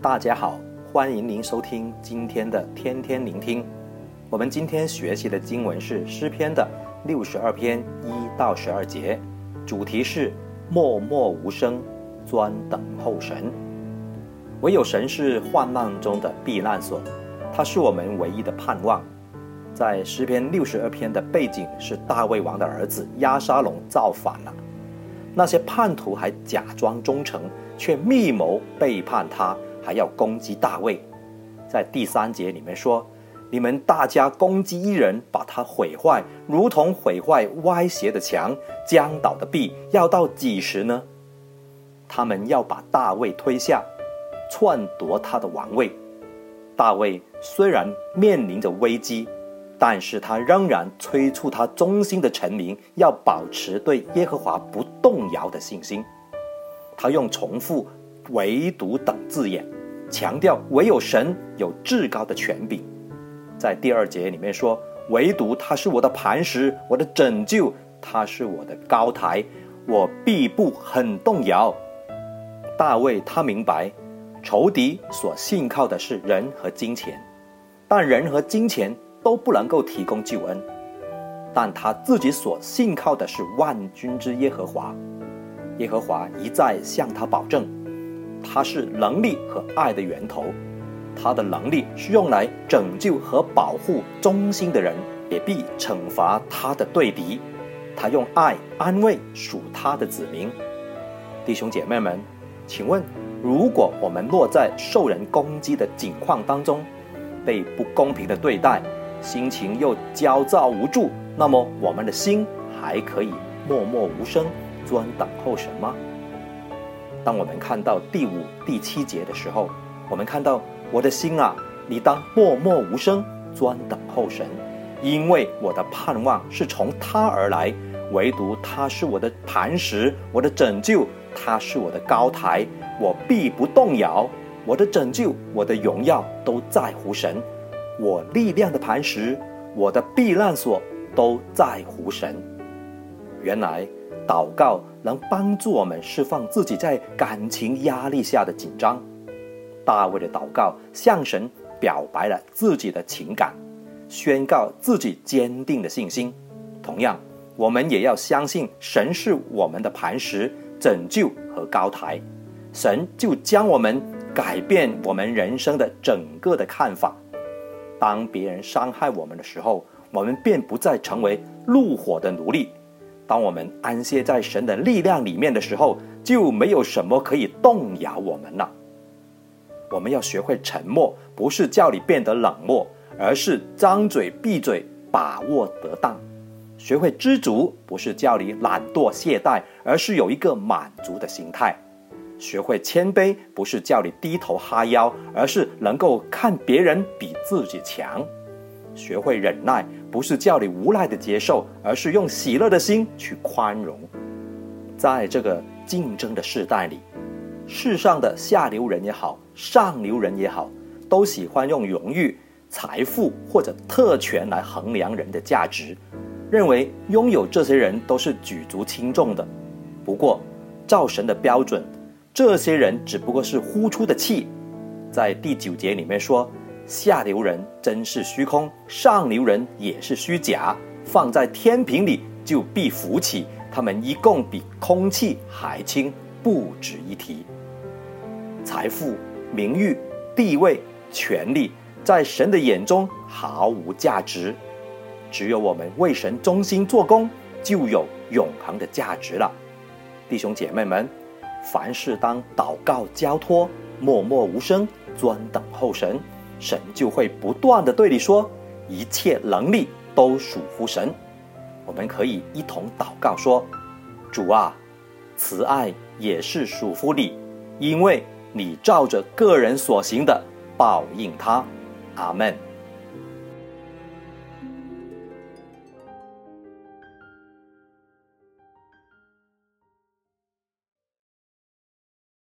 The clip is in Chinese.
大家好，欢迎您收听今天的天天聆听。我们今天学习的经文是诗篇的六十二篇一到十二节，主题是默默无声，专等候神。唯有神是患难中的避难所，他是我们唯一的盼望。在诗篇六十二篇的背景是大卫王的儿子押沙龙造反了，那些叛徒还假装忠诚，却密谋背叛他，还要攻击大卫。在第三节里面说：“你们大家攻击一人，把他毁坏，如同毁坏歪斜的墙、将倒的壁，要到几时呢？”他们要把大卫推下，篡夺他的王位。大卫虽然面临着危机。但是他仍然催促他忠心的臣民要保持对耶和华不动摇的信心。他用重复“唯独”等字眼，强调唯有神有至高的权柄。在第二节里面说：“唯独他是我的磐石，我的拯救，他是我的高台，我必不很动摇。”大卫他明白，仇敌所信靠的是人和金钱，但人和金钱。都不能够提供救恩，但他自己所信靠的是万军之耶和华。耶和华一再向他保证，他是能力和爱的源头，他的能力是用来拯救和保护忠心的人，也必惩罚他的对敌。他用爱安慰属他的子民。弟兄姐妹们，请问，如果我们落在受人攻击的境况当中，被不公平的对待，心情又焦躁无助，那么我们的心还可以默默无声，专等候什么？当我们看到第五、第七节的时候，我们看到我的心啊，你当默默无声，专等候神，因为我的盼望是从他而来，唯独他是我的磐石，我的拯救，他是我的高台，我必不动摇。我的拯救，我的荣耀都在乎神。我力量的磐石，我的避难所，都在乎神。原来祷告能帮助我们释放自己在感情压力下的紧张。大卫的祷告向神表白了自己的情感，宣告自己坚定的信心。同样，我们也要相信神是我们的磐石、拯救和高台，神就将我们改变我们人生的整个的看法。当别人伤害我们的时候，我们便不再成为怒火的奴隶。当我们安歇在神的力量里面的时候，就没有什么可以动摇我们了。我们要学会沉默，不是叫你变得冷漠，而是张嘴闭嘴，把握得当。学会知足，不是叫你懒惰懈怠，而是有一个满足的心态。学会谦卑，不是叫你低头哈腰，而是能够看别人比自己强；学会忍耐，不是叫你无奈的接受，而是用喜乐的心去宽容。在这个竞争的时代里，世上的下流人也好，上流人也好，都喜欢用荣誉、财富或者特权来衡量人的价值，认为拥有这些人都是举足轻重的。不过，照神的标准，这些人只不过是呼出的气，在第九节里面说，下流人真是虚空，上流人也是虚假，放在天平里就必浮起，他们一共比空气还轻，不值一提。财富、名誉、地位、权力，在神的眼中毫无价值，只有我们为神忠心做工，就有永恒的价值了。弟兄姐妹们。凡事当祷告交托，默默无声，专等候神，神就会不断的对你说：一切能力都属乎神。我们可以一同祷告说：主啊，慈爱也是属乎你，因为你照着个人所行的报应他。阿门。